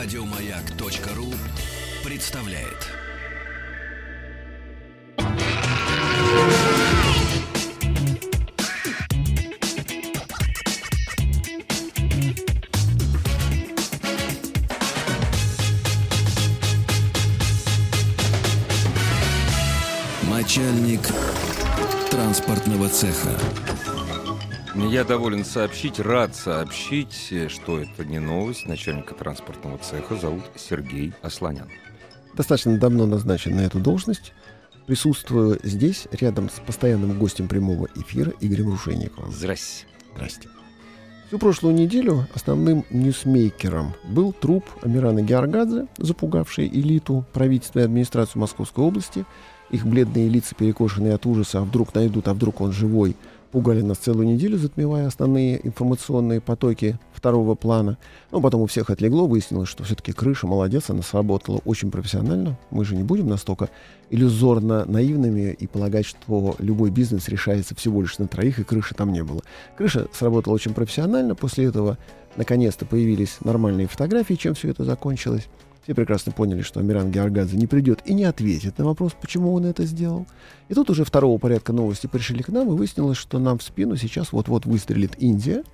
Радиомаяк.ру представляет. Начальник транспортного цеха. Я доволен сообщить, рад сообщить, что это не новость. Начальника транспортного цеха зовут Сергей Асланян. Достаточно давно назначен на эту должность. Присутствую здесь, рядом с постоянным гостем прямого эфира Игорем Рушейниковым. Здрасте. Здрасте. Всю прошлую неделю основным ньюсмейкером был труп Амирана Георгадзе, запугавший элиту правительства и администрацию Московской области. Их бледные лица, перекошенные от ужаса, а вдруг найдут, а вдруг он живой – пугали нас целую неделю, затмевая основные информационные потоки второго плана. Но потом у всех отлегло, выяснилось, что все-таки крыша молодец, она сработала очень профессионально. Мы же не будем настолько иллюзорно наивными и полагать, что любой бизнес решается всего лишь на троих, и крыши там не было. Крыша сработала очень профессионально, после этого наконец-то появились нормальные фотографии, чем все это закончилось. Все прекрасно поняли, что Амиран Георгадзе не придет и не ответит на вопрос, почему он это сделал. И тут уже второго порядка новости пришли к нам, и выяснилось, что нам в спину сейчас вот-вот выстрелит Индия,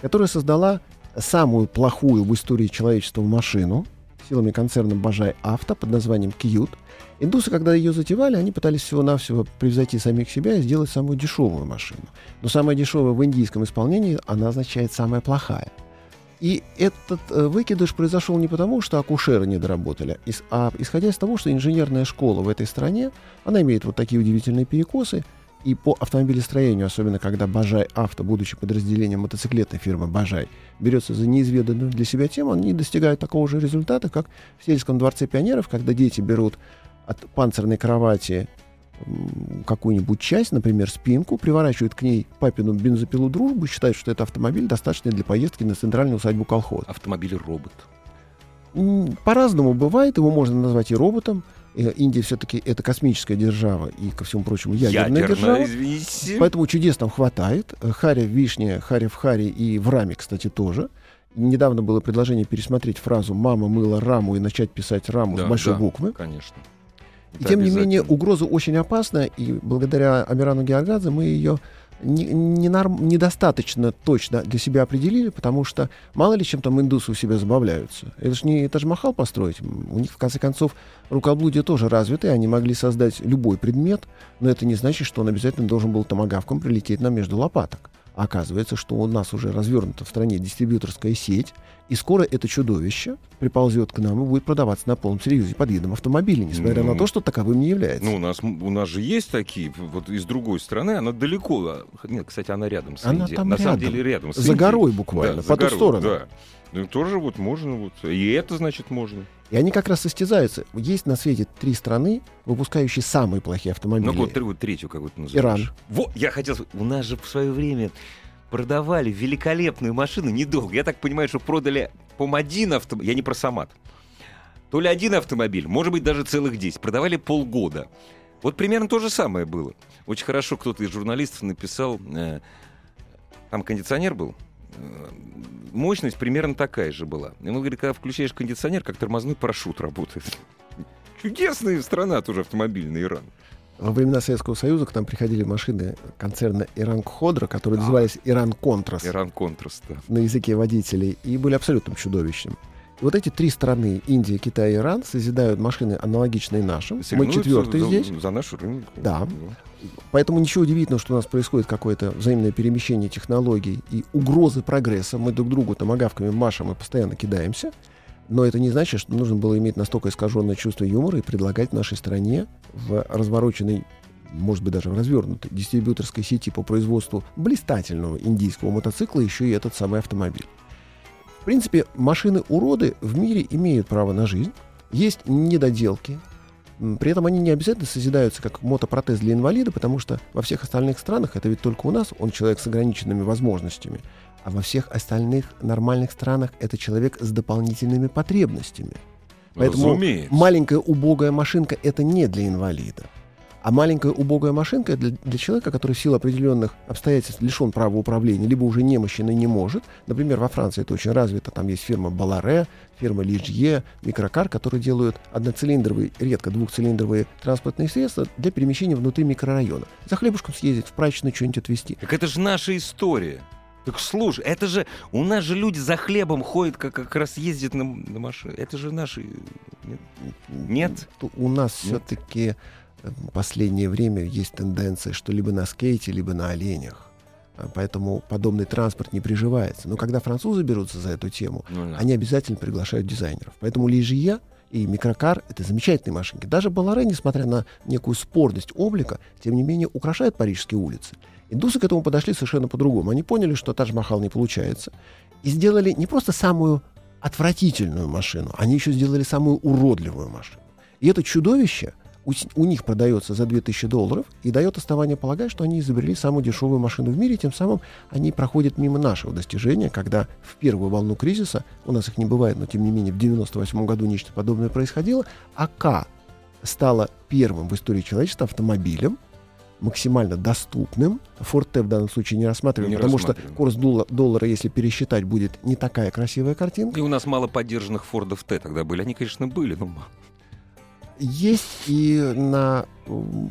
которая создала самую плохую в истории человечества машину силами концерна Бажай Авто под названием Кьют. Индусы, когда ее затевали, они пытались всего-навсего превзойти самих себя и сделать самую дешевую машину. Но самая дешевая в индийском исполнении, она означает самая плохая – и этот э, выкидыш произошел не потому, что акушеры не доработали, а исходя из того, что инженерная школа в этой стране, она имеет вот такие удивительные перекосы, и по автомобилестроению, особенно когда Бажай Авто, будучи подразделением мотоциклетной фирмы Бажай, берется за неизведанную для себя тему, они достигают такого же результата, как в сельском дворце пионеров, когда дети берут от панцирной кровати какую-нибудь часть, например, спинку, приворачивают к ней папину бензопилу дружбу, считают, что это автомобиль, достаточный для поездки на центральную усадьбу колхоз. Автомобиль-робот. По-разному бывает, его можно назвать и роботом. Э, Индия все-таки это космическая держава и, ко всему прочему, ядерная, ядерная держава. Извините. Поэтому чудес там хватает. Э, Харя в вишне, Харя в харе и в раме, кстати, тоже. Недавно было предложение пересмотреть фразу «мама мыла раму» и начать писать раму да, с большой да, буквы. Конечно. И тем не менее угроза очень опасна, и благодаря Амирану Георгадзе мы ее не, не норм, недостаточно точно для себя определили, потому что мало ли чем там индусы у себя забавляются. Это же не Тадж-Махал построить. У них, в конце концов, рукоблудие тоже развитое. Они могли создать любой предмет, но это не значит, что он обязательно должен был томогавком прилететь нам между лопаток. Оказывается, что у нас уже развернута в стране дистрибьюторская сеть, и скоро это чудовище приползет к нам и будет продаваться на полном серьезе под видом автомобиля, несмотря ну, на то, что таковым не является. Ну, у нас, у нас же есть такие, вот из другой стороны, она далеко. Нет, кстати, она рядом с она Индией. Там на рядом. самом деле рядом с За Индией. горой буквально, да, по ту сторону. Да. Ну, тоже вот можно, вот. И это, значит, можно. И они как раз состязаются. Есть на свете три страны, выпускающие самые плохие автомобили. Ну, вот третью какую-то называешь. Иран. Вот, я хотел... У нас же в свое время продавали великолепную машину недолго. Я так понимаю, что продали, по один автомобиль. Я не про Самат. То ли один автомобиль, может быть, даже целых 10. Продавали полгода. Вот примерно то же самое было. Очень хорошо кто-то из журналистов написал, э, там кондиционер был, мощность примерно такая же была. И он говорит, когда включаешь кондиционер, как тормозной парашют работает. Чудесная страна тоже автомобильный Иран. Во времена Советского Союза к нам приходили машины концерна Иран Ходра, которые а, назывались Иран Контрас. Иран Контрас, да. На языке водителей. И были абсолютным чудовищем. И вот эти три страны, Индия, Китай и Иран, созидают машины, аналогичные нашим. Мы четвертые за, здесь. За наш рынок. Да. Поэтому ничего удивительного, что у нас происходит какое-то взаимное перемещение технологий и угрозы прогресса. Мы друг другу томогавками машем и постоянно кидаемся. Но это не значит, что нужно было иметь настолько искаженное чувство юмора и предлагать нашей стране в развороченной может быть, даже в развернутой дистрибьюторской сети по производству блистательного индийского мотоцикла еще и этот самый автомобиль. В принципе, машины-уроды в мире имеют право на жизнь. Есть недоделки. При этом они не обязательно созидаются как мотопротез для инвалида, потому что во всех остальных странах, это ведь только у нас, он человек с ограниченными возможностями, а во всех остальных нормальных странах это человек с дополнительными потребностями. Поэтому Разумеется. маленькая убогая машинка это не для инвалида. А маленькая убогая машинка для, для человека, который в силу определенных обстоятельств лишен права управления, либо уже немощен и не может. Например, во Франции это очень развито. Там есть фирма Баларе, фирма Лижье, Микрокар, которые делают одноцилиндровые, редко двухцилиндровые транспортные средства для перемещения внутри микрорайона. За хлебушком съездить, в прачечную что-нибудь отвезти. Так это же наша история. Так слушай, это же у нас же люди за хлебом ходят, как, как раз ездят на, на машине. Это же наши. Нет? Нет? У нас все-таки в последнее время есть тенденция, что либо на скейте, либо на оленях. А, Поэтому подобный транспорт не приживается. Но когда французы берутся за эту тему, Ну да. они обязательно приглашают дизайнеров. Поэтому Лижия и Микрокар — это замечательные машинки. Даже Баларе, несмотря на некую спорность облика, тем не менее украшает парижские улицы. Индусы к этому подошли совершенно по-другому. Они поняли, что Тадж-Махал не получается, и сделали не просто самую отвратительную машину, они еще сделали самую уродливую машину. И это чудовище у, у них продается за 2000 долларов и дает основание полагать, что они изобрели самую дешевую машину в мире, тем самым они проходят мимо нашего достижения, когда в первую волну кризиса, у нас их не бывает, но тем не менее в 98 году нечто подобное происходило, АК стала первым в истории человечества автомобилем, максимально доступным. Ford T в данном случае не рассматриваем, Не потому рассматриваем. что курс долла- доллара, если пересчитать, будет не такая красивая картинка. И у нас мало поддержанных Фордов Т тогда были. Они, конечно, были, но мало. Есть и на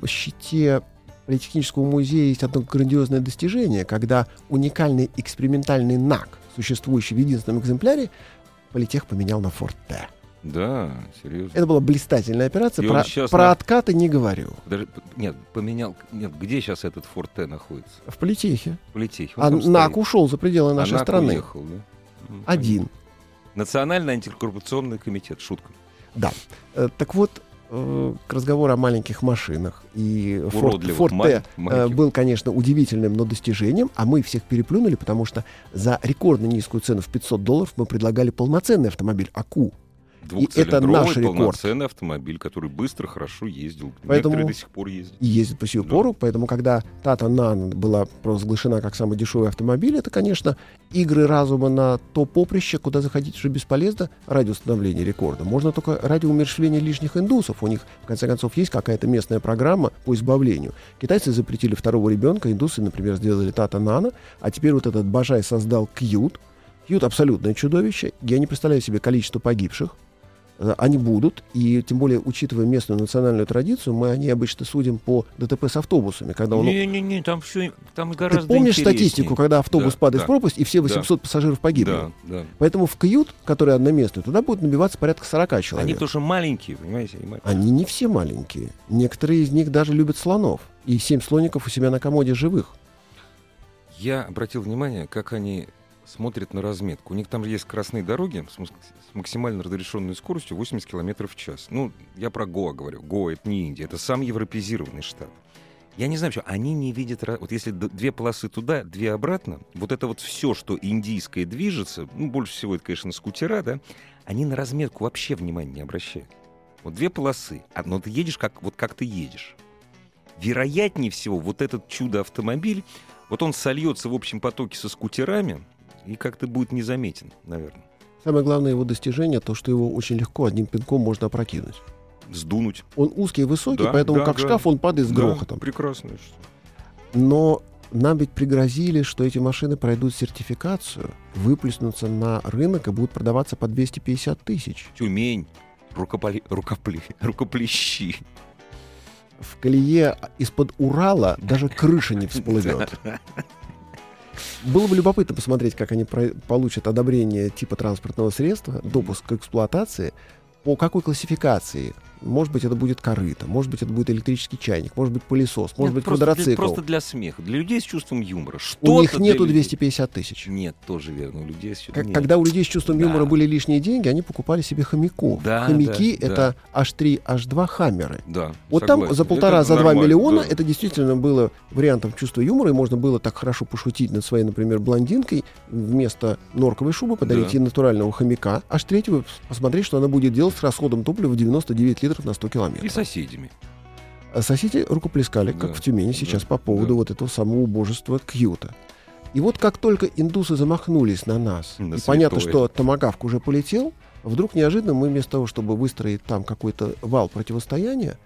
щите Политехнического музея есть одно грандиозное достижение, когда уникальный экспериментальный НАК, существующий в единственном экземпляре, Политех поменял на Ford T. Да, серьезно. Это была блистательная операция. И Про, сейчас про на- откаты не говорю. Даже, нет, поменял. Нет, где сейчас этот Форд Т находится? В Политехе. В Политехе. Он А НАК стоит. ушел за пределы А нашей НАК страны. уехал, да? М, Один. Национальный антикоррупционный комитет. Шутка. Э, Так вот, э, к разговору о маленьких машинах. И. Ford ма- T э, был, конечно, удивительным, но достижением, а мы всех переплюнули, потому что за рекордно низкую цену в 500 долларов мы предлагали полноценный автомобиль АКУ. Двухцилиндровый наш рекорд. полноценный автомобиль, который быстро, хорошо ездил. Поэтому- Некоторые до сих пор ездят. И ездит по сию Да. пору, поэтому когда Тата Нан была провозглашена как самый дешевый автомобиль, это, конечно, игры разума на то поприще, куда заходить уже бесполезно ради установления рекорда. Можно только ради умерщвления лишних индусов. У них, в конце концов, есть какая-то местная программа по избавлению. Китайцы запретили второго ребенка, индусы, например, сделали Тата Нана, а теперь вот этот Бажай создал Кьют. Кьют абсолютное чудовище. Я не представляю себе количество погибших. Э, Они будут, и тем более, учитывая местную национальную традицию, мы о ней обычно судим по ДТП с автобусами, когда он... Не-не-не, там все, там Ты гораздо помнишь интереснее. статистику, когда автобус Да, падает да. в пропасть, и все 800 пассажиров погибли? Да, да. Поэтому в Кьют, который одноместный, туда будет набиваться порядка 40 человек. Они тоже маленькие, понимаете? они маленькие. Они не все маленькие. Некоторые из них даже любят слонов. И семь слоников у себя на комоде живых. Я обратил внимание, как они смотрят на разметку. У них там есть красные дороги с, максимально разрешенной скоростью 80 км в час. Ну, я про Гоа говорю. Гоа — это не Индия, это сам европезированный штат. Я не знаю, что они не видят... Вот если две полосы туда, две обратно, вот это вот все, что индийское движется, ну, больше всего это, конечно, скутера, да, они на разметку вообще внимания не обращают. Вот две полосы, а, но ты едешь как, вот как ты едешь. Вероятнее всего, вот этот чудо-автомобиль, вот он сольется в общем потоке со скутерами и как-то будет незаметен, наверное. Самое главное его достижение, то, что его очень легко одним пинком можно опрокинуть. Сдунуть. Он узкий и высокий, Да, поэтому да, как да. шкаф он падает с Да, грохотом. прекрасно. Но нам ведь пригрозили, что эти машины пройдут сертификацию, выплеснутся на рынок и будут продаваться по 250 тысяч. Тюмень. Рукополи... Рукопле... Рукоплещи. В колее из-под Урала даже крыша не всплывет. Было бы любопытно посмотреть, как они про- получат одобрение типа транспортного средства, допуск к эксплуатации, по какой классификации. Может быть, это будет корыто, может быть, это будет электрический чайник, может быть, пылесос, может Нет, быть, просто для, квадроцикл. просто для смеха. Для людей с чувством юмора. У Что-то них для нету людей. 250 тысяч. Нет, тоже верно. У людей с чувством... Как- когда у людей с чувством Да. юмора были лишние деньги, они покупали себе хомяков. Да, Хомяки да, это H3, H2 хаммеры. Да, Вот согласен. там за полтора, за два миллиона да. это действительно было вариантом чувства юмора, и можно было так хорошо пошутить над своей, например, блондинкой, вместо норковой шубы подарить Да. ей натурального хомяка, аж третьего посмотреть, что она будет делать с расходом топлива в 99 литров на 100 И километров. соседями. А соседи рукоплескали, как Да, в Тюмени да, сейчас по поводу да. вот этого самого убожества Кьюта. И вот как только индусы замахнулись на нас, На и понятно, святое. что томагавк уже полетел, вдруг неожиданно мы вместо того, чтобы выстроить там какой-то вал противостояния,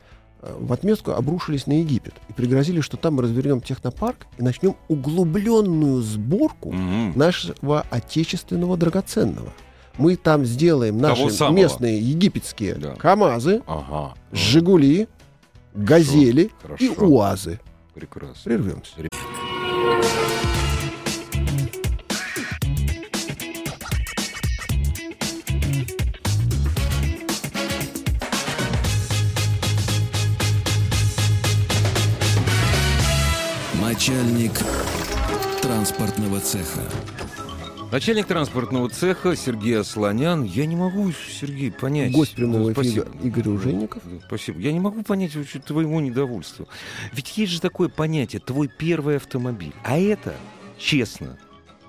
э, в отместку обрушились на Египет и пригрозили, что там мы развернем технопарк и начнем углубленную сборку Мгм. нашего отечественного драгоценного. Мы там сделаем наши местные египетские Да. КАМАЗы, Ага. Жигули, Газели Хорошо. и УАЗы. Прекрасно. Прервемся. Начальник транспортного цеха. Начальник транспортного цеха Сергей Асланян. Я не могу, Сергей, понять. Гость прямого эфира спасибо. Игорь Ужеников. Спасибо. Я не могу понять вообще твоего недовольства. Ведь есть же такое понятие «твой первый автомобиль». А это, честно,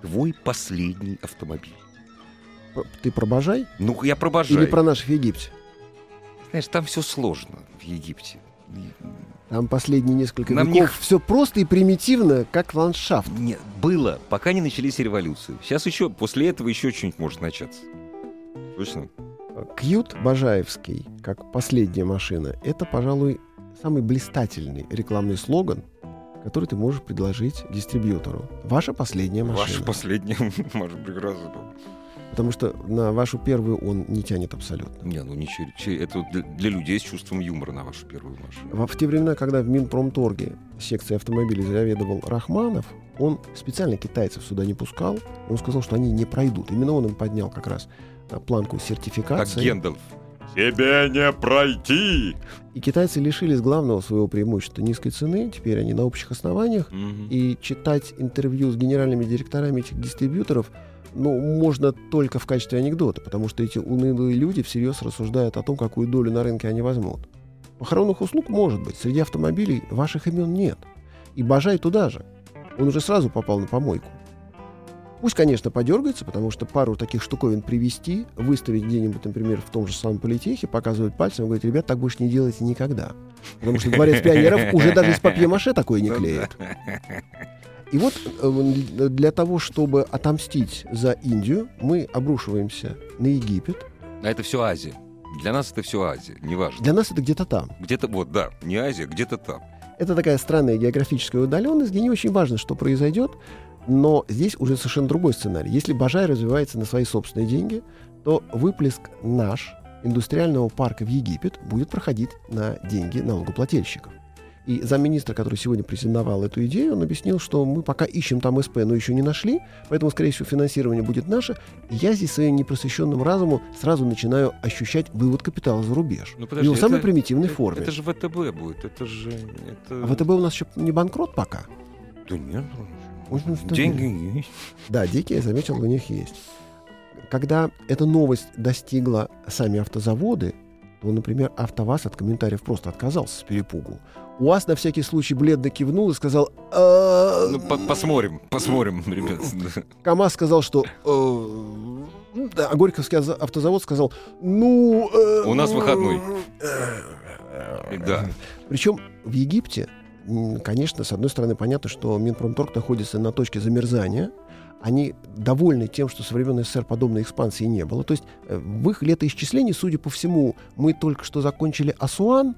твой последний автомобиль. Ты про Бажай Ну, я пробожаю. или про наших в Египте? Знаешь, там все сложно в Египте. Там последние несколько Нам веков не- все просто и примитивно, как ландшафт. Нет, было, пока не начались революции. Сейчас еще, после этого еще что-нибудь может начаться. Точно? Кьют Бажаевский, как последняя машина, это, пожалуй, самый блистательный рекламный слоган, который ты можешь предложить дистрибьютору. Ваша последняя машина. Ваша последняя, может, прекрасно. Потому что на вашу первую он не тянет абсолютно. Не, ну ничего, че- это для, людей с чувством юмора на вашу первую машину. В те времена, когда в Минпромторге секцией автомобилей заведовал Рахманов, он специально китайцев сюда не пускал. Он сказал, что они не пройдут. Именно он им поднял как раз а, планку Как сертификации. Гендальф. Тебе не пройти! И китайцы лишились главного своего преимущества низкой цены. Теперь они на общих основаниях. Мгм. И читать интервью с генеральными директорами этих дистрибьюторов ну, можно только в качестве анекдота, потому что эти унылые люди всерьез рассуждают о том, какую долю на рынке они возьмут. Похоронных услуг может быть. Среди автомобилей ваших имен нет. И Бажай туда же. Он уже сразу попал на помойку. Пусть, конечно, подергается, потому что пару таких штуковин привести, выставить где-нибудь, например, в том же самом политехе, показывать пальцем и говорить, ребят, так больше не делайте никогда. Потому что дворец пионеров уже даже из папье-маше такое не клеит. И вот э, для того, чтобы отомстить за Индию, мы обрушиваемся на Египет. А это все Азия. Для нас это все Азия, неважно. Для нас это где-то там. Где-то, вот, да, не Азия, где-то там. Это такая странная географическая удаленность, где не очень важно, что произойдет, но здесь уже совершенно другой сценарий. Если Бажай развивается на свои собственные деньги, то выплеск наш индустриального парка в Египет будет проходить на деньги налогоплательщиков. И замминистра, который сегодня презентовал эту идею, он объяснил, что мы пока ищем там СП, но еще не нашли, поэтому, скорее всего, финансирование будет наше. И я здесь своим непросвещенным разумом сразу начинаю ощущать вывод капитала за рубеж. Ну, в подожди, его самой это- примитивной Это, форме. это же ВТБ будет, это же... Это... А ВТБ у нас еще не банкрот пока. Да нет, стабильно. деньги есть. Да, деньги, я заметил, у них есть. Когда эта новость достигла сами автозаводы, то, например, АвтоВАЗ от комментариев просто отказался с перепугу. УАЗ на всякий случай бледно кивнул и сказал... «А, Ну, по- посмотрим, посмотрим, ребят. КамАЗ сказал, что... а Горьковский автозавод сказал, ну... э, У нас выходной. э, Да. Причем в Египте, конечно, с одной стороны, понятно, что Минпромторг находится на точке замерзания. Они довольны тем, что со времен СССР подобной экспансии не было. То есть в их летоисчислении, судя по всему, мы только что закончили Асуан,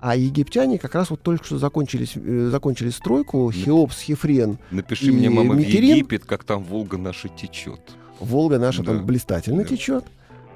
а египтяне как раз вот только что закончились, э, закончили стройку Хеопс, Хефрен, Напиши И мне, мама, в Митерин? Египет, как там Волга наша течет. Волга наша Да. там блистательно Да. течет.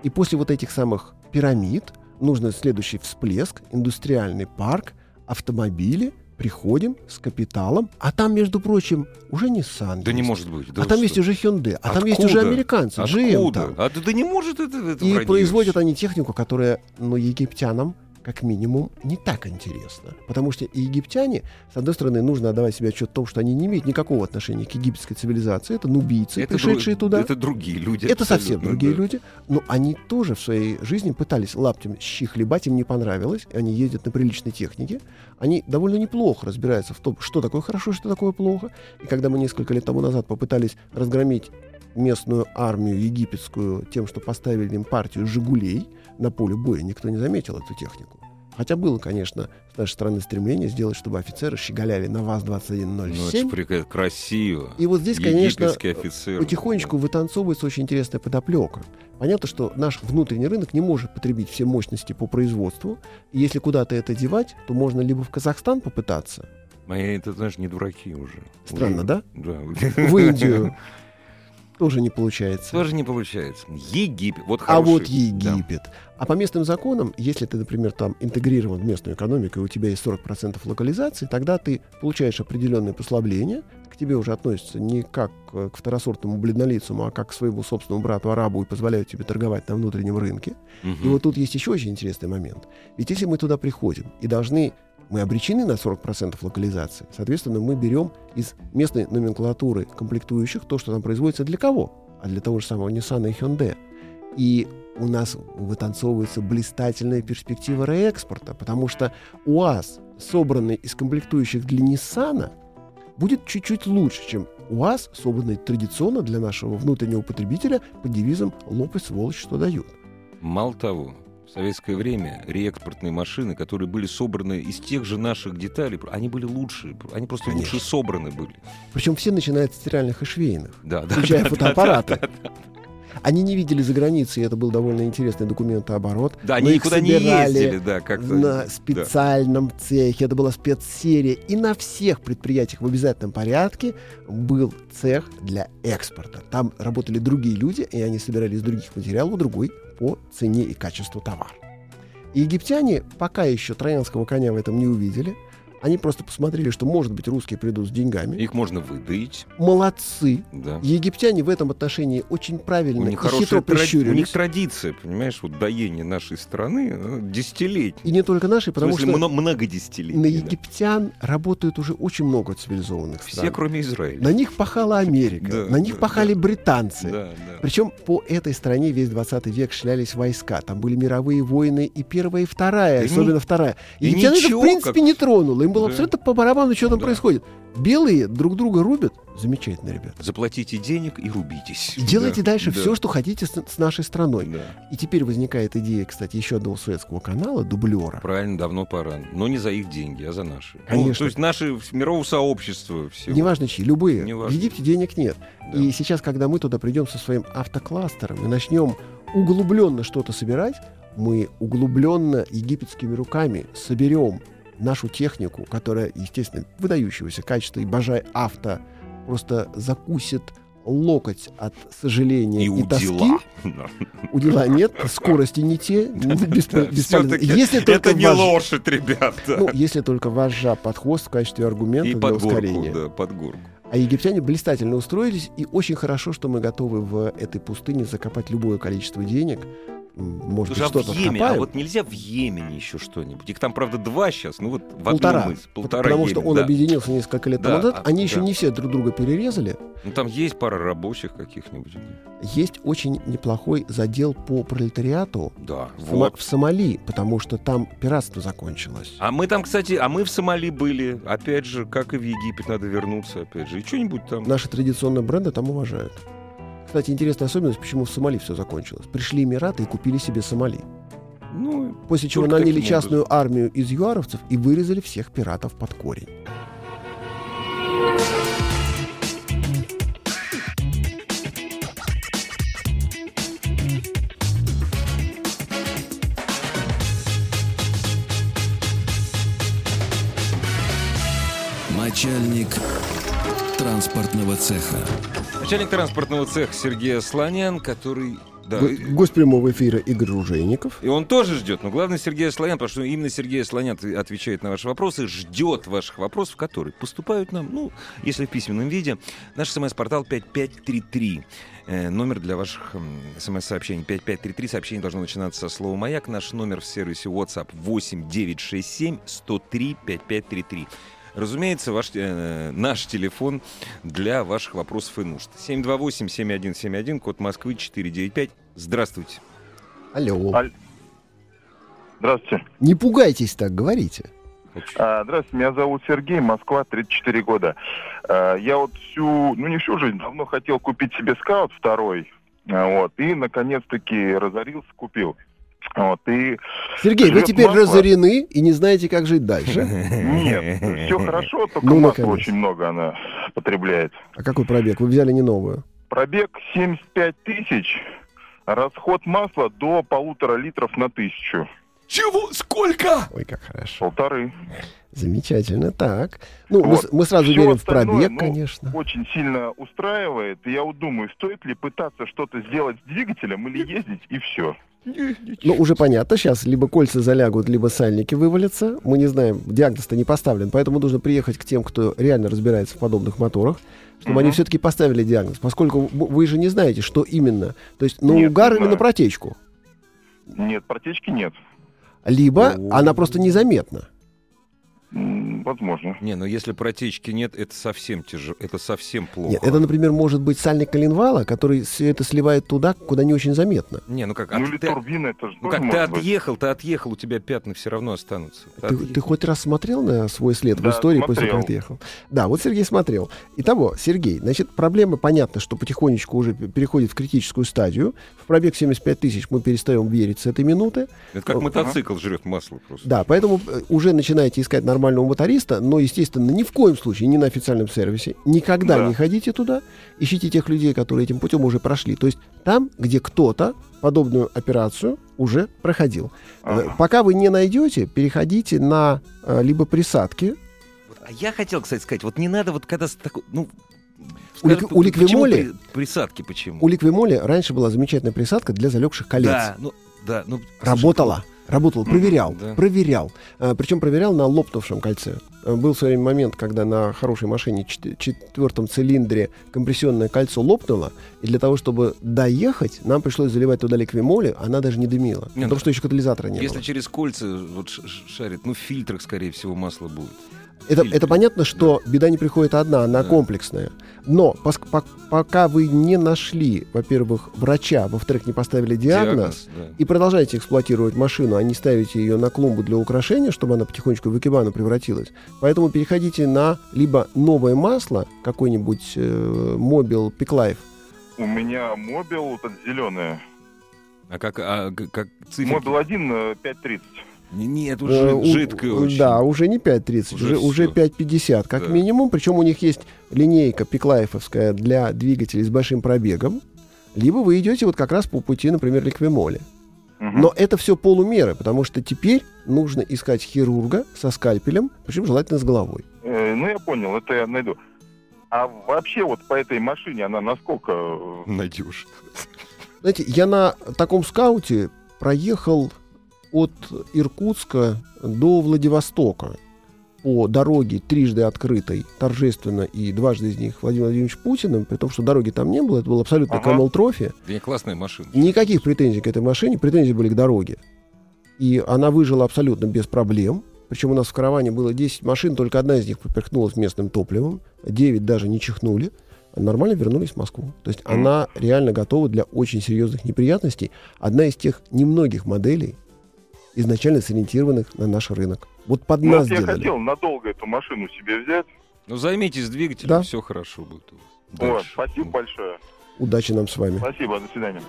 И после вот этих самых пирамид нужно следующий всплеск, индустриальный парк, автомобили, приходим с капиталом, а там, между прочим, уже Nissan Да не есть. может быть. да а там что? есть уже Hyundai, а там есть уже Откуда? американцы, GM Откуда? там. А да, да не может это, это И производят они технику, которая, ну, египтянам, как минимум, не так интересно. Потому что и египтяне, с одной стороны, нужно отдавать себе отчет в том, что они не имеют никакого отношения к египетской цивилизации. Это нубийцы, Это пришедшие дру- туда. Это другие люди. Это совсем другие да. люди. Но они тоже в своей жизни пытались лаптем щи хлебать, им не понравилось. Они ездят на приличной технике. Они довольно неплохо разбираются в том, что такое хорошо, что такое плохо. И когда мы несколько лет тому назад попытались разгромить местную армию египетскую тем, что поставили им партию «Жигулей», на поле боя никто не заметил эту технику. Хотя было, конечно, с нашей стороны стремление сделать, чтобы офицеры щеголяли на Ну, это ВАЗ-2107. ж прика- красиво. И вот здесь, конечно, офицер. потихонечку вытанцовывается очень интересная подоплека. Понятно, что наш внутренний рынок не может потребить все мощности по производству. И если куда-то это девать, то можно либо в Казахстан попытаться, Мои, это, знаешь, не дураки уже. Странно, Уже- да? Да. в Индию. Тоже не получается. Тоже не получается. Египет. Вот А хороший. вот Да. Египет. А по местным законам, если ты, например, там интегрирован в местную экономику, и у тебя есть 40% локализации, тогда ты получаешь определенные послабления, к тебе уже относятся не как э, к второсортному бледнолицому, а как к своему собственному брату-арабу и позволяют тебе торговать на внутреннем рынке. Мгм. И вот тут есть еще очень интересный момент. Ведь если мы туда приходим и должны, мы обречены на 40% локализации, соответственно, мы берем из местной номенклатуры комплектующих то, что там производится для кого? А для того же самого Nissan и Hyundai. И у нас вытанцовывается блистательная перспектива реэкспорта, потому что УАЗ, собранный из комплектующих для Nissan, будет чуть-чуть лучше, чем УАЗ, собранный традиционно для нашего внутреннего потребителя под девизом «Лопай, сволочь, что дают». Мало того, в советское время реэкспортные машины, которые были собраны из тех же наших деталей, они были лучше, они просто Конечно. лучше собраны были. Причем все начинают с стиральных и швейных. Да, да, Включая да, да, фотоаппараты. да, да. Они не видели за границей, и это был довольно интересный документооборот. Да, они никуда не ездили, да, как-то. на да. специальном цехе. Это была спецсерия. И на всех предприятиях в обязательном порядке был цех для экспорта. Там работали другие люди, и они собирали из других материалов другой по цене и качеству товар. И египтяне пока еще троянского коня в этом не увидели. Они просто посмотрели, что, может быть, русские придут с деньгами. Их можно выдать, Молодцы. да. Египтяне в этом отношении очень У правильно них и хитро тради- у прищурились. них традиция, понимаешь, вот доение нашей страны э, десятилетие. И не только наши, В потому смысле, что мно- много десятилетий. на да. египтян работают уже очень много цивилизованных Все, стран. кроме Израиля. На них пахала Америка, Да, на них да, пахали да. британцы. Да, да. Причем по этой стране весь 20 век шлялись войска. Там были мировые войны и первая, и вторая, И особенно ни- вторая. и Египтян это, в ничего, принципе, как- не тронуло. Им было Да. абсолютно по барабану, что там Да. происходит. Белые друг друга рубят. Замечательно, ребят. Заплатите денег и рубитесь. И делайте Да, дальше да, все, что хотите с, с нашей страной. да. И теперь возникает идея, кстати, еще одного советского канала, дублера. Правильно, давно пора. Но не за их деньги, а за наши. Ну, Конечно. то есть наши мирового сообщества все. Неважно чьи, любые. Неважно. В Египте денег нет. Да. И сейчас, когда мы туда придем со своим автокластером и начнем углубленно что-то собирать, мы углубленно египетскими руками соберем нашу технику, которая, естественно, выдающегося качества, и Бажай авто просто закусит локоть от сожаления И и, тоски. удила. Да. У дела нет, скорости не те, бесполезно. всё-таки Если только Это не вож- лошадь, ребята. ну, если только вожжа под хвост в качестве аргумента И для под горку, ускорения. да, под горку. А египтяне блистательно устроились, и очень хорошо, что мы готовы в этой пустыне закопать любое количество денег. Может Слушай, а быть, в что-то Йемене, а вот нельзя в Йемене еще что-нибудь? Их там, правда, два сейчас, ну вот в полтора. одном из. Полтора потому что Йемен, он да. объединился несколько лет Да, назад. а, Они еще да. не все друг друга перерезали. Ну там есть пара рабочих каких-нибудь. Есть очень неплохой задел по пролетариату Да, в вот. в Сомали, потому что там пиратство закончилось. А мы там, кстати, а мы в Сомали были. Опять же, как и в Египет, надо вернуться, опять же. И что-нибудь там. Наши традиционные бренды там уважают. Кстати, интересная особенность, почему в Сомали все закончилось. Пришли Эмираты и купили себе Сомали. Ну, После чего наняли частную армию из юаровцев и вырезали всех пиратов под корень. Начальник транспортного цеха. Начальник транспортного цеха Сергей Слонян, который... Да, Гость прямого эфира Игорь Ружейников. И он тоже ждет. Но главное Сергей Слонян, потому что именно Сергей Слонян от- отвечает на ваши вопросы, ждет ваших вопросов, которые поступают нам, ну, если в письменном виде. Наш смс-портал 5533. Э, номер для ваших смс-сообщений 5533. Сообщение должно начинаться со слова «Маяк». Наш номер в сервисе WhatsApp 8967 103 5533. Разумеется, ваш, э, наш телефон для ваших вопросов и нужд. 728-7171, код Москвы 495. Здравствуйте. Алло. Аль- Здравствуйте. Не пугайтесь так, говорите. А, Здравствуйте, меня зовут Сергей, Москва, 34 года. А, Я вот всю, ну не всю жизнь, давно хотел купить себе скаут второй, а, вот, и наконец-таки разорился, купил. Вот, и Сергей, вы теперь масло. разорены и не знаете, как жить дальше. нет, все хорошо, только Ну, масла наконец. очень много она потребляет. А какой пробег? Вы взяли не новую. Пробег 75 тысяч, расход масла до полутора литров на тысячу. Чего? Сколько? Ой, как хорошо. Полторы. Замечательно. Так. Ну, мы, Вот. с- мы сразу Всё верим в пробег, ну, конечно. Очень сильно устраивает. И я вот думаю, стоит ли пытаться что-то сделать с двигателем или ездить, и все. Ну, уже понятно, сейчас либо кольца залягут, либо сальники вывалятся. Мы не знаем, диагноз-то не поставлен, поэтому нужно приехать к тем, кто реально разбирается в подобных моторах, чтобы они все-таки поставили диагноз, поскольку вы же не знаете, что именно. То есть на Нет, угар или на протечку. Нет, протечки нет. Либо она просто незаметна. Возможно. Не, ну если протечки нет, это совсем тяжело, это совсем плохо. Нет, это, например, может быть сальник коленвала, который все это сливает туда, куда не очень заметно. Не, ну как, ну или ты- турбина, это же ну как ты может быть. отъехал, ты отъехал, у тебя пятна все равно останутся. Ты Ты, отъехал. ты хоть раз смотрел на свой след в Да, истории после того, смотрел. как ты ехал? Да, вот Сергей смотрел. Итого, Сергей, значит, проблема понятно, что потихонечку уже переходит в критическую стадию. В пробег 75 тысяч мы перестаем верить с этой минуты. Это как Ага. мотоцикл жрет масло просто. Да, поэтому э, уже начинаете искать нормального моториста, но, естественно, ни в коем случае не на официальном сервисе. Никогда Да. не ходите туда. Ищите тех людей, которые этим путем уже прошли. То есть там, где кто-то подобную операцию уже проходил. Э, Ага. Пока вы не найдете, переходите на э, либо присадки. А я хотел, кстати, сказать, вот не надо вот когда такой, ну... У скажи, лик- у почему ликвимоли- при- присадки почему? У Ликвимоли раньше была замечательная присадка для залегших колец. Да, ну, да, ну... Работала. Работал, проверял, да. проверял. А, причем проверял на лопнувшем кольце. А, Был в свое время момент, когда на хорошей машине чет- четвертом цилиндре компрессионное кольцо лопнуло, и для того, чтобы доехать, нам пришлось заливать туда ликвимоли, она даже не дымила. Не, потому ну, что еще катализатора не Если было. через кольца вот шарит, ну в фильтрах, скорее всего, масло будет. Это, это понятно, что беда не приходит одна, она Да. комплексная. Но пос- пок- пока вы не нашли, во-первых, врача, во-вторых, не поставили диагноз, да. и продолжаете эксплуатировать машину, а не ставите ее на клумбу для украшения, чтобы она потихонечку в экибану превратилась. Поэтому переходите на либо новое масло, какой-нибудь э, Mobil Peak Life, У меня мобил, вот зеленое. А как, а, как цифры? Мобил 1 э, 5.30. Не- Нет, Э, уже у- жидкое очень. Да, уже не 5.30, Уже уже, уже, всё. 5.50 как Да. минимум. Причем у них есть линейка пиклайфовская для двигателей с большим пробегом. Либо вы идете вот как раз по пути, например, ликвимоли. Но это все полумеры, потому что теперь нужно искать хирурга со скальпелем, причем желательно с головой. Э, ну, я понял, это я найду. А вообще вот по этой машине она насколько... э, Надежно. Знаете, я на таком скауте проехал от Иркутска до Владивостока по дороге, трижды открытой, торжественно, и дважды из них Владимир Владимирович Путиным, при том, что дороги там не было, это был абсолютно Ага. Trophy. Да, классная машина. Никаких претензий к этой машине, претензии были к дороге. И она выжила абсолютно без проблем. Причем у нас в караване было 10 машин, только одна из них поперхнулась местным топливом, 9 даже не чихнули. а Нормально вернулись в Москву. То есть Мгм. она реально готова для очень серьезных неприятностей. Одна из тех немногих моделей, изначально сориентированных на наш рынок. Вот под Ну, нас вот я делали. хотел надолго эту машину себе взять. Ну займитесь двигателем, Да. все хорошо будет у вас. Вот, спасибо большое. Удачи нам с вами. Спасибо, до свидания.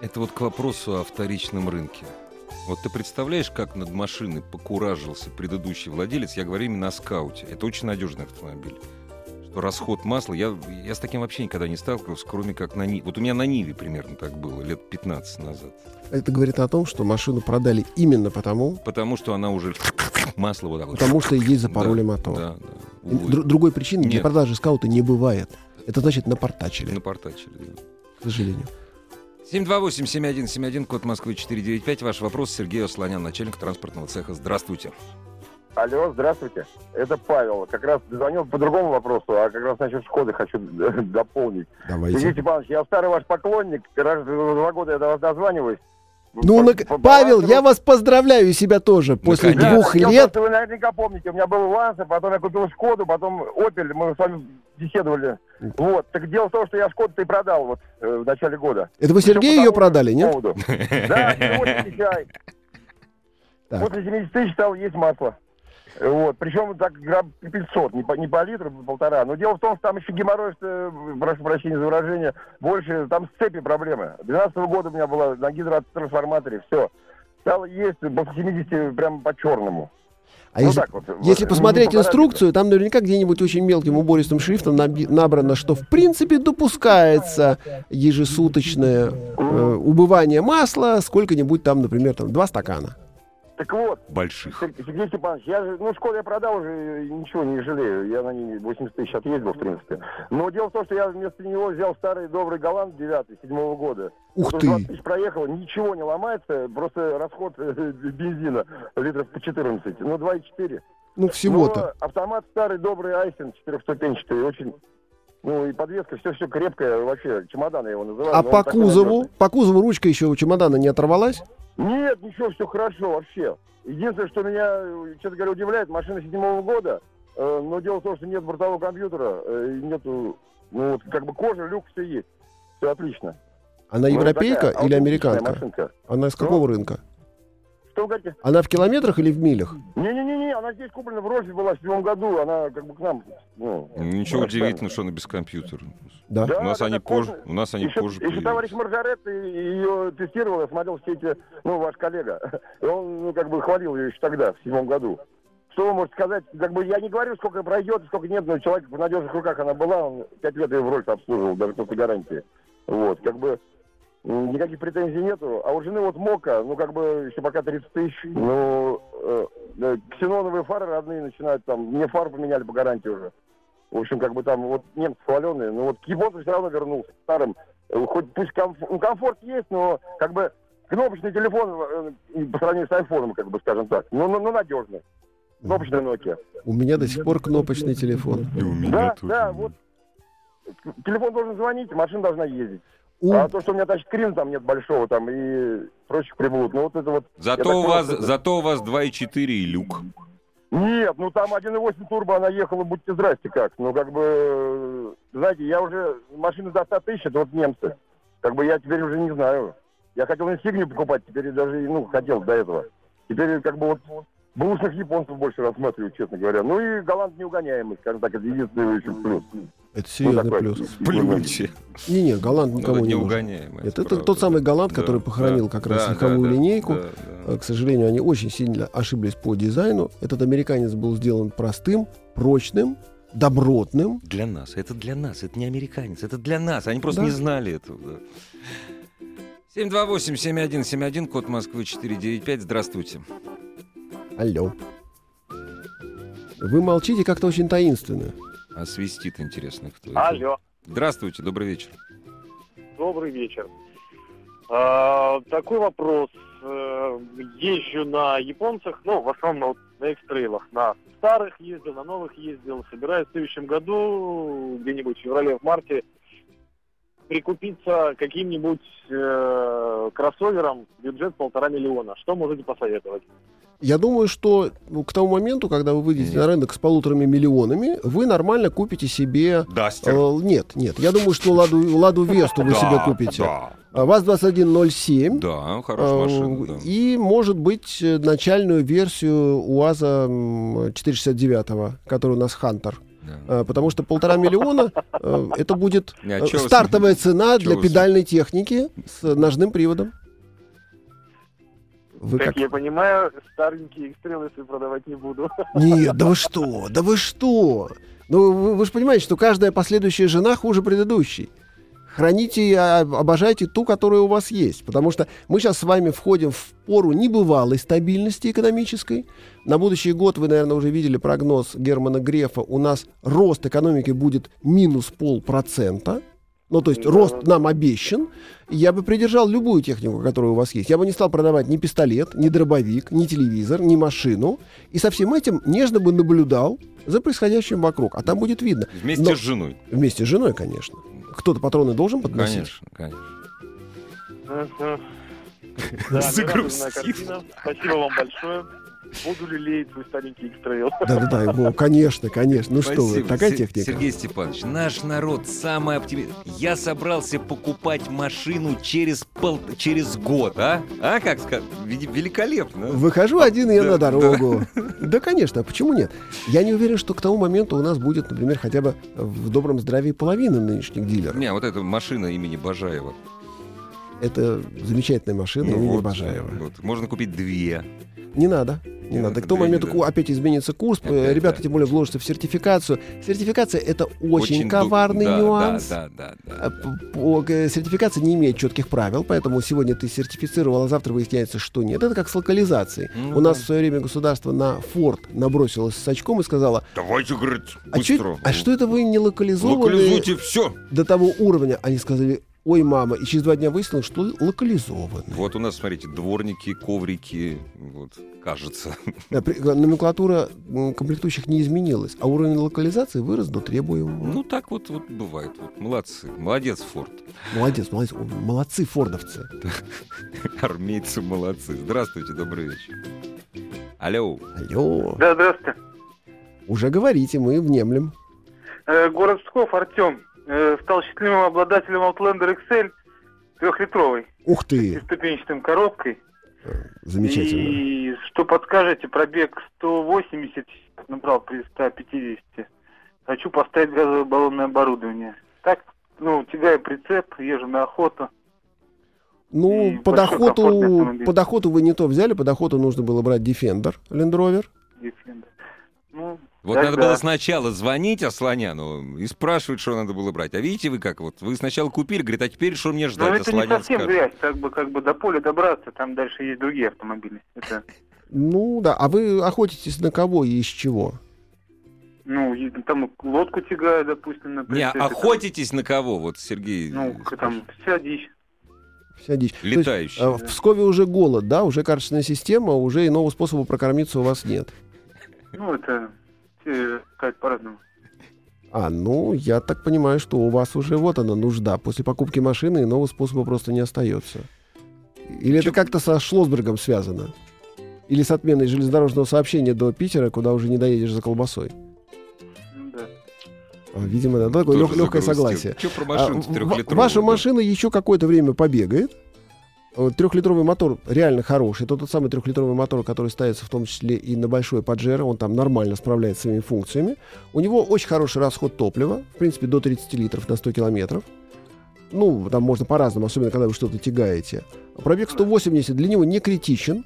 Это вот к вопросу о вторичном рынке. Вот ты представляешь, как над машиной покуражился предыдущий владелец? Я говорю именно о скауте. Это очень надежный автомобиль. Что расход масла, я, я с таким вообще никогда не сталкивался, кроме как на Ниве. Вот у меня на Ниве примерно так было, лет 15 назад. Это говорит о том, что машину продали именно потому, Потому что она уже масло вот так вот. потому что ей запороли Да, мотор. Да, да. Увы. дру- другой причины для Нет. продажи скаута не бывает. Это значит напортачили, Напортачили. да. к сожалению. 728-7171, код Москвы 495. Ваш вопрос Сергей Ослонян, начальник транспортного цеха. Здравствуйте. Алло, здравствуйте. Это Павел. Как раз звонил по другому вопросу, а как раз насчет Шкоды хочу дополнить. Давайте. Сергей Степанович, я старый ваш поклонник. Раз в два года я до вас дозваниваюсь. Ну, По- нак- по Павел, я вас поздравляю и себя тоже. После Наконец-то. Да, двух хотел лет просто, Вы наверняка помните, у меня был Ланса, потом я купил Шкоду, потом Опель, мы с вами беседовали. Вот, так дело в том, что я Шкоду-то и продал вот э, в начале года. Это вы Сергею ее продали, нет? Да, сегодня. Так. После 70 тысяч стало есть масло. Вот, причем так грамм 500, не по, не по литру, по полтора. Но дело в том, что там еще геморрой, что, прошу прощения за выражение, больше, там с цепи проблемы. 12 года у меня была на гидротрансформаторе, все. стал есть после 70 прям по-черному. А Ну, если, так вот, если посмотреть инструкцию, там наверняка где-нибудь очень мелким убористым шрифтом набрано, что в принципе допускается ежесуточное э, убывание масла, сколько-нибудь там, например, там два стакана. Так вот, Больших. Сер- Сергей Степанович, я же, ну, школу я продал уже, ничего не жалею. Я на ней 80 тысяч отъездил, в принципе. Но дело в том, что я вместо него взял старый добрый Голланд 9 седьмого года. Ух ты! 20 тысяч проехал, ничего не ломается, просто расход э, бензина литров по 14, ну, 2,4. Ну, всего-то. Автомат старый добрый Айсен, четырехступенчатый, очень... Ну, и подвеска, все-все крепкое, вообще, чемодан я его называю. А по кузову? По кузову ручка еще у чемодана не оторвалась? Нет, ничего, все хорошо вообще. Единственное, что меня, честно говоря, удивляет, машина седьмого года, э, но дело в том, что нет бортового компьютера, э, и нету, ну, вот, как бы кожа, люк, все есть. Все отлично. Она Ну, европейка такая или американка? машинка. Она из какого рынка? Что вы говорите? Она в километрах или в милях? Не-не-не, она здесь куплена в Рожде была в седьмом году, она как бы к нам, ну... Ничего удивительного, что она без компьютера. Да. Да, У нас да, они позже, у нас они еще, позже еще товарищ. Маржарет ее тестировал, я смотрел все эти, ну, ваш коллега. И он, ну, как бы хвалил ее еще тогда, в седьмом году. Что вы можете сказать? Как бы я не говорю, сколько пройдет, сколько нет, но человек в надежных руках она была, он пять лет ее в Рольс обслуживал, даже после гарантии. Вот, как бы никаких претензий нету. А у жены вот Мока, ну, как бы еще пока 30 тысяч, ну, э, э, ксеноновые фары родные начинают там, мне фару поменяли по гарантии уже. В общем, как бы там вот немцы хваленые, но вот к все равно вернулся, старым. Э, Хоть пусть комф- ну, комфорт есть, но как бы кнопочный телефон э, по сравнению с айфоном, как бы скажем так, ну, ну, ну надежный. Кнопочный Nokia. У меня до сих пор кнопочный телефон. И у меня Да, тоже. да, вот телефон должен звонить, машина должна ездить. У- А то, что у меня тачскрин там нет большого там и прочих приблуд, ну вот это вот... Зато у вас, что- зато у вас 2,4 и люк. Нет, ну там 1.8 турбо, она ехала, будьте здрасте как. Ну как бы, знаете, я уже, машины за 100 тысяч, это вот немцы. Как бы я теперь уже не знаю. Я хотел инсигнию покупать, теперь даже, ну, хотел до этого. Теперь как бы вот бэушных японцев больше рассматриваю, честно говоря. Ну и голланд неугоняемый, скажем так, это единственный еще плюс. Это серьезный такой. плюс. Плюньте. Не-не, голланд Ну, никому это не нужен. неугоняемый. Нет, это правда, тот самый голланд, Да, который похоронил да, как раз да, легковую да, линейку. да, да. Э, К сожалению, они очень сильно ошиблись по дизайну. Этот американец был сделан простым, прочным, добротным. Для нас. Это для нас. Это не американец. Это для нас. Они просто Да. не знали этого. да. 728-7171, код Москвы 495. Здравствуйте. Алло. Вы молчите как-то очень таинственно. А свистит, интересно, кто это. Алло, Здравствуйте, добрый вечер. добрый вечер. А, такой вопрос. Э, Езжу на японцах, ну, в основном на экстрейлах. На старых ездил, на новых ездил. Собираюсь в следующем году, где-нибудь в феврале, в марте, прикупиться каким-нибудь э, кроссовером бюджет полтора миллиона. Что можете посоветовать? Я думаю, что ну, к тому моменту, когда вы выйдете Нет. на рынок с полуторами миллионами, вы нормально купите себе... Дастер. э, нет, нет. Я думаю, что Ладу, Ладу Весту вы себе купите. Да, А ВАЗ-2107. да, хорошая машина. да. Э, И, может быть, э, начальную версию УАЗа м, 469, который у нас Хантер. Да. Э, Потому что полтора миллиона э, это будет Не, а э, стартовая цена для педальной техники с ножным приводом. Вы как как? я понимаю, старенькие экстрелы если продавать не буду. Нет, да вы что? Да вы что? Ну, вы, вы же понимаете, что каждая последующая жена хуже предыдущей. Храните и обожайте ту, которая у вас есть. Потому что мы сейчас с вами входим в пору небывалой стабильности экономической. На будущий год, вы, наверное, уже видели прогноз Германа Грефа, у нас рост экономики будет минус полпроцента. Ну, то есть Да. рост нам обещан. Я бы придержал любую технику, которая у вас есть. Я бы не стал продавать ни пистолет, ни дробовик, ни телевизор, ни машину. И со всем этим нежно бы наблюдал за происходящим вокруг. А там будет видно. Вместе Но- с женой. Вместе с женой, конечно. Кто-то патроны должен подносить? Конечно, конечно. Да, картина. Спасибо вам большое. Буду лелеять свой старенький экстрейл. Да-да-да, его, конечно, конечно. Ну что вы, Спасибо. такая Се- техника. Сергей Степанович, наш народ самый оптимист. Я собрался покупать машину через, пол... через год, а? А как сказать? Великолепно. Выхожу один я Да, на дорогу. Да. конечно, а почему нет? Я не уверен, что к тому моменту у нас будет, например, хотя бы в добром здравии половина нынешних дилеров. Не, вот эта машина имени Бажаева. Это замечательная машина, Ну я вот, обожаю. вот. Можно купить две. Не надо. Не Не надо. К тому да, моменту ку- опять изменится курс. э, Опять, Ребята, да. тем более, вложатся в сертификацию. Сертификация это очень, ду- коварный да, нюанс. Да, да, да. А, п- по- э, Сертификация не имеет четких правил, поэтому сегодня ты сертифицировал, а завтра выясняется, что нет. Это как с локализацией. Ну У нас да. в свое время государство на Форд набросилось с очком и сказало, Давайте, говорит, а, чё- быстро. а что это вы не локализованы Локализуйте все. до того уровня? Они сказали, ой, мама, и через два дня выяснилось, что локализованы. Вот у нас, смотрите, дворники, коврики, вот, кажется. Да, при- Номенклатура м, комплектующих не изменилась, а уровень локализации вырос до требуемого. Ну, так вот, вот бывает. Вот, молодцы. Молодец, Форд. Молодец, молодец. Молодцы фордовцы. Армейцы молодцы. Здравствуйте, добрый вечер. Алло. Алло. Да, здравствуйте. Уже говорите, мы внемлем. Э, город Псков, Артем, э, стал счастливым обладателем Outlander XL трехлитровой, Ух ты, ступенчатым коробкой. замечательно. И что подскажете, пробег 180 набрал при 150. Хочу поставить газовое баллонное оборудование. Так, ну, тягаю прицеп, езжу на охоту. Ну, и под охоту, под охоту вы не то взяли, под охоту нужно было брать Defender Land Rover. Defender. Ну, Вот да, надо да. было сначала звонить Асланяну и спрашивать, что надо было брать. А видите вы как? Вот вы сначала купили, говорит, а теперь что мне Ну, ждать? это не Асланян совсем скажет. грязь, как бы, как бы до поля добраться, там дальше есть другие автомобили. Это, Ну да, а вы охотитесь на кого и из чего? ну, там лодку тягаю, допустим, на Не, охотитесь на кого? Вот Сергей Ну, там вся дичь. Вся дичь. То есть, летающий. э, в Пскове уже голод, да, уже карточная система, уже иного способа прокормиться у вас нет. Ну, это все сказать по-разному. А, ну, я так понимаю, что у вас уже вот она нужда. После покупки машины иного способа просто не остается. Или это как-то со Шлосбергом связано? Или с отменой железнодорожного сообщения до Питера, куда уже не доедешь за колбасой? Да. А, Видимо, да, такое Тоже легкое загрустил. согласие. Чё про А, машину трехлитровую? Ваша да? машина еще какое-то время побегает. Э, Трехлитровый мотор реально хороший. Это тот самый трехлитровый мотор, который ставится в том числе и на большой Паджеро. Он там нормально справляется своими функциями. У него очень хороший расход топлива. В принципе, до 30 литров на 100 километров. Ну, там можно по-разному, особенно когда вы что-то тягаете. Пробег 180 для него не критичен.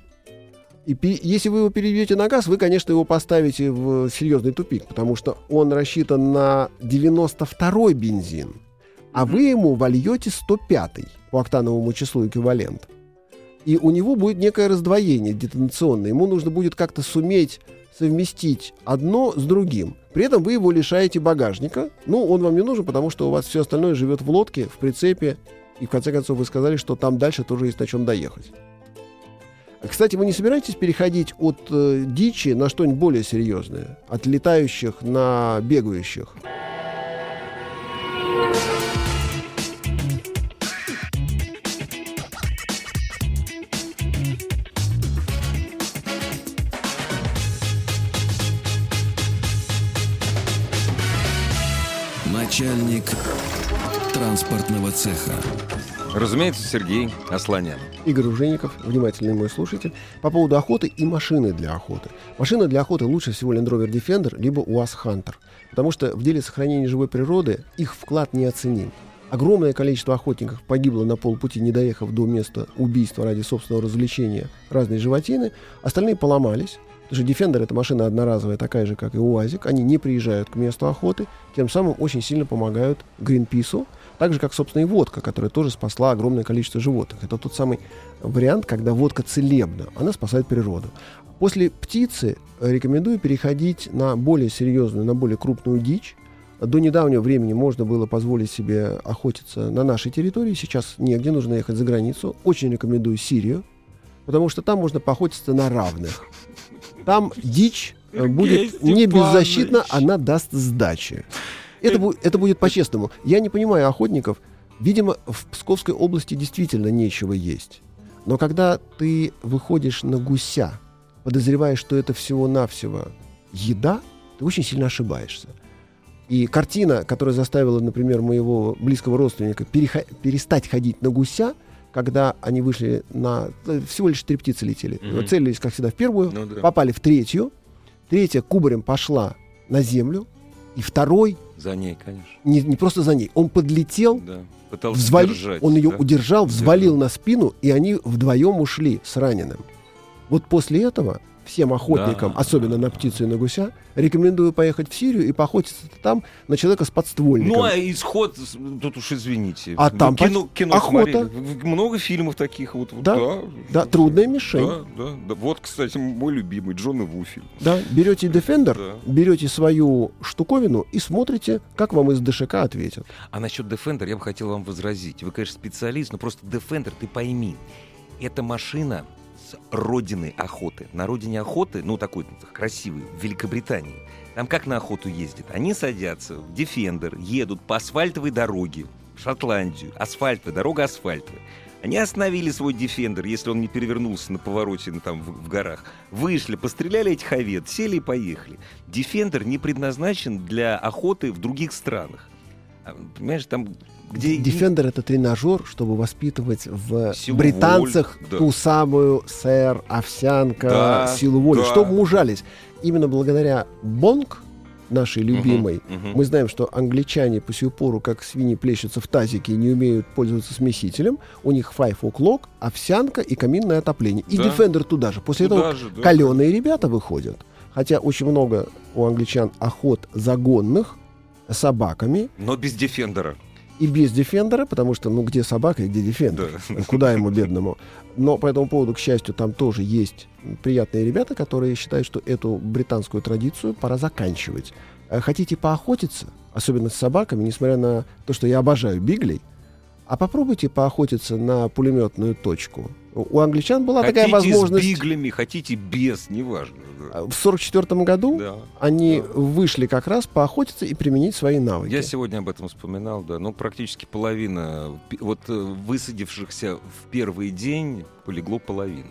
И если вы его переведете на газ, вы, конечно, его поставите в серьезный тупик, потому что он рассчитан на 92-й бензин, а вы ему вольете 105-й по октановому числу эквивалент. И у него будет некое раздвоение детонационное. Ему нужно будет как-то суметь совместить одно с другим. При этом вы его лишаете багажника. Ну, он вам не нужен, потому что у вас все остальное живет в лодке, в прицепе. И в конце концов вы сказали, что там дальше тоже есть на чем доехать. Кстати, вы не собираетесь переходить от э, дичи на что-нибудь более серьезное? От летающих на бегающих? Начальник транспортного цеха. Разумеется, Сергей Асланян. Игорь Ужеников, внимательный мой слушатель, по поводу охоты и машины для охоты. Машина для охоты лучше всего Land Rover Defender, либо УАЗ Hunter, потому что в деле сохранения живой природы их вклад неоценим. Огромное количество охотников погибло на полпути, не доехав до места убийства ради собственного развлечения разной животины. Остальные поломались. Потому Defender это машина одноразовая, такая же, как и УАЗик. Они не приезжают к месту охоты, тем самым очень сильно помогают Гринпису. Так же, как, собственно, и водка, которая тоже спасла огромное количество животных. Это тот самый вариант, когда водка целебна. Она спасает природу. После птицы рекомендую переходить на более серьезную, на более крупную дичь. До недавнего времени можно было позволить себе охотиться на нашей территории. Сейчас негде, нужно ехать за границу. Очень рекомендую Сирию, потому что там можно поохотиться на равных. Там дичь э, будет не беззащитна, она даст сдачи. Это, это будет по-честному. Я не понимаю охотников. Видимо, в Псковской области действительно нечего есть. Но когда ты выходишь на гуся, подозревая, что это всего-навсего еда, ты очень сильно ошибаешься. И картина, которая заставила, например, моего близкого родственника перестать ходить на гуся, когда они вышли на... э, Всего лишь три птицы летели. Мгм. Целились, как всегда, в первую, Ну да. попали в третью. Третья кубарем пошла на землю. И второй, За ней, конечно. не, не просто за ней, он подлетел, Да. Пытался взвали- держать. он ее да? удержал, Держал. взвалил на спину, и они вдвоем ушли с раненым. Вот после этого всем охотникам, Да. особенно на птицу и на гуся, рекомендую поехать в Сирию и поохотиться там на человека с подствольником. Ну, а исход, тут уж извините. А Вы там кино, кино охота. смотрели? Много фильмов таких вот. Да, да, Да, трудная мишень. Да, да, да. Вот, кстати, мой любимый Джон и Ву фильм. Да, берете Defender, Да. берете свою штуковину и смотрите, как вам из ДШК ответят. А насчет Defender я бы хотел вам возразить. Вы, конечно, специалист, но просто Defender, ты пойми, это машина с родины охоты. На родине охоты, ну, такой красивый, в Великобритании. Там как на охоту ездят? Они садятся в Defender, едут по асфальтовой дороге в Шотландию. Асфальтовая, дорога асфальтовая. Они остановили свой Defender, если он не перевернулся на повороте ну, там, в, в горах. Вышли, постреляли этих овец, сели и поехали. Defender не предназначен для охоты в других странах. А, Понимаешь, там, где... Defender это тренажер, чтобы воспитывать в Силу британцах воли, да. ту самую сэр, овсянка, Да, силу воли, да. чтобы мужались. Именно благодаря Бонг, нашей любимой, мгм. мы знаем, что англичане по сию пору, как свиньи, плещутся в тазике и не умеют пользоваться смесителем. У них five o'clock, овсянка и каминное отопление. И Да. Defender туда же. После Туда этого же, да. каленые ребята выходят. Хотя очень много у англичан охот загонных собаками Но без Defender'а. И без Defender'а, потому что, ну, где собака и где Defender? Да. Куда ему, бедному? Но по этому поводу, к счастью, там тоже есть приятные ребята, которые считают, что эту британскую традицию пора заканчивать. Э, Хотите поохотиться, особенно с собаками, несмотря на то, что я обожаю биглей, а попробуйте поохотиться на пулеметную точку. У англичан была хотите такая возможность. с биглями, хотите без, неважно. да. В 1944 году Да. они Да. вышли как раз поохотиться и применить свои навыки. Я сегодня об этом вспоминал, да. Ну, практически половина, вот э, высадившихся в первый день полегло половина.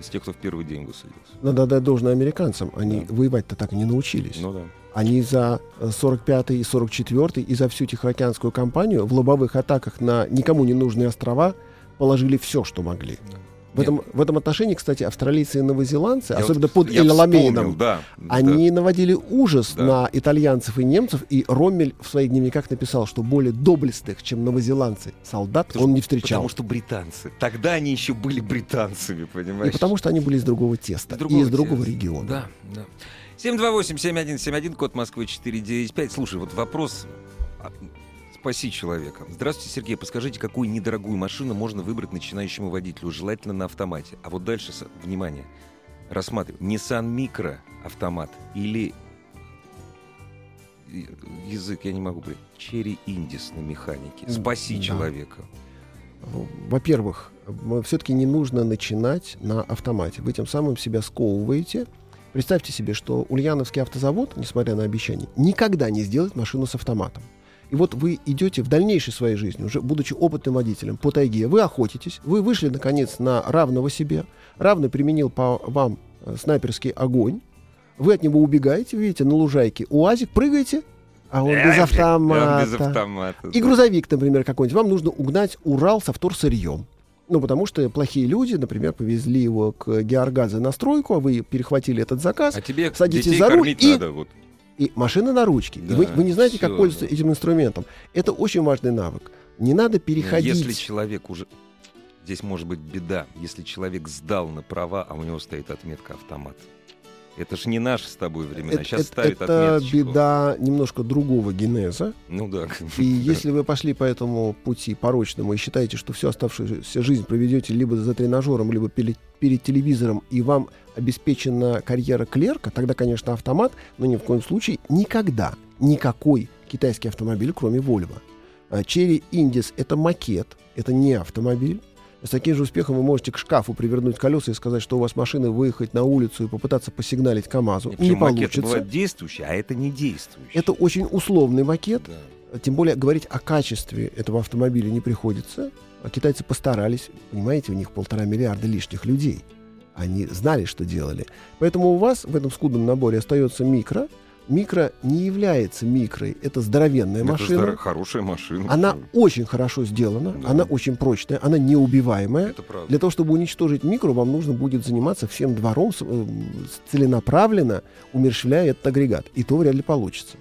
Из тех, кто в первый день высадился. Надо отдать должное американцам. Они Да. воевать-то так и не научились. Ну да. Они за э, 45 и 44 и за всю Тихоокеанскую кампанию в лобовых атаках на никому не нужные острова положили все, что могли. В Нет. этом, в этом отношении, кстати, австралийцы и новозеландцы, Я особенно вот- под вспомнил, да. они наводили ужас Да. на итальянцев и немцев, и Роммель в своих дневниках написал, что более доблестных, чем новозеландцы, солдат Потому он не да. встречал. Потому что британцы. Тогда они еще были британцами, понимаешь? И потому что они были из другого теста, Из другого и из другого теста. региона. Да, да. 728-7171, код Москвы 495. Слушай, вот вопрос... а, Спаси человека. Здравствуйте, Сергей. Подскажите, какую недорогую машину можно выбрать начинающему водителю, желательно на автомате? А вот дальше, внимание, рассматриваем. Nissan Micro автомат или язык я не могу говорить. Черри Индис на механике. Спаси Да. человека. Во-первых, все-таки не нужно начинать на автомате. Вы тем самым себя сковываете. Представьте себе, что Ульяновский автозавод, несмотря на обещания, никогда не сделает машину с автоматом. И вот вы идете в дальнейшей своей жизни, уже будучи опытным водителем по тайге, вы охотитесь, вы вышли, наконец, на равного себе, равный применил по вам э, снайперский огонь, вы от него убегаете, видите, на лужайке УАЗик, прыгаете, а он без Эх, автомата. он без автомата. И грузовик, например, какой-нибудь. Вам нужно угнать Урал со вторсырьем. Ну, потому что плохие люди, например, повезли его к Георгадзе на стройку, а вы перехватили этот заказ, А тебе садитесь за руль и- надо. Вот. и машина на ручке. и вы, Да, вы не знаете, как всё, пользоваться да. этим инструментом. Это очень важный навык. Не надо переходить. Если человек уже... Здесь может быть беда, если человек сдал на права, а у него стоит отметка автомат. Это ж не наши с тобой времена. Это, Сейчас это- ставят это отметочку. беда немножко другого генеза. Ну да. И если вы пошли по этому пути порочному и считаете, что всю оставшуюся жизнь проведете либо за тренажером, либо перед, перед телевизором, и вам обеспечена карьера клерка, тогда, конечно, автомат, но ни в коем случае никогда никакой китайский автомобиль, кроме Volvo. А Cherry Indis — это макет, это не автомобиль. С таким же успехом вы можете к шкафу привернуть колеса и сказать, что у вас машина, выехать на улицу и попытаться посигналить КАМАЗу. И Не получится. бывают действующие, а это не действующие. Это очень условный макет, Да. тем более говорить о качестве этого автомобиля не приходится. А китайцы постарались. Понимаете, у них полтора миллиарда лишних людей. Они знали, что делали. Поэтому у вас в этом скудном наборе остается микро. Микро не является микрой. Это здоровенная Это машина. здоро- хорошая машина. Она очень хорошо сделана. Да. Она очень прочная. Она неубиваемая. Это правда. Для того, чтобы уничтожить микро, вам нужно будет заниматься всем двором э, с- целенаправленно, умерщвляя этот агрегат. И то вряд ли получится.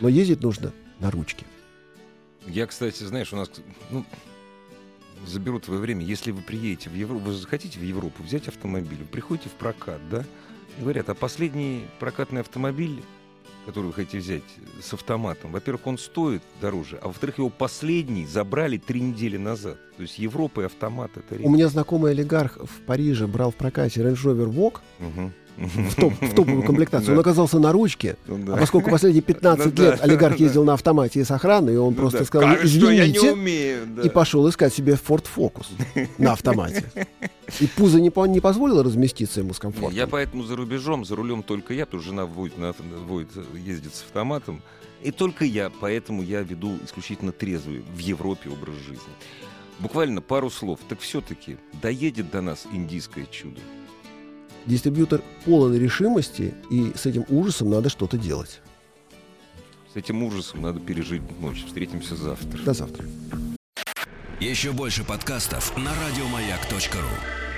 Но ездить нужно на ручке. Я, кстати, знаешь, у нас, ну, заберу твое время. Если вы приедете в Европу, вы захотите в Европу взять автомобиль, приходите в прокат, да, и говорят, а последний прокатный автомобиль, который вы хотите взять с автоматом, во-первых, он стоит дороже, а во-вторых, его последний забрали три недели назад. То есть Европа и автомат это У редкость. меня знакомый олигарх в Париже брал в прокате Range Rover Vogue Мгм. В, топ- в топовую комплектацию. Он оказался на ручке. Ну. А поскольку последние 15 Ну лет олигарх ездил на автомате и с охраной, он Ну просто сказал, «Как, что я не извините, и пошел искать себе Ford Focus на автомате. И пузо не, по- не позволило разместиться ему с комфортом. Я поэтому за рубежом, за рулем только я, потому что жена водит, на, водит, ездит с автоматом. И только я, поэтому я веду исключительно трезвый в Европе образ жизни. Буквально пару слов. Так все-таки доедет до нас индийское чудо. Дистрибьютор полон решимости, и с этим ужасом надо что-то делать. С этим ужасом надо пережить ночь. Встретимся завтра. До завтра. Еще больше подкастов на радиомаяк.ру.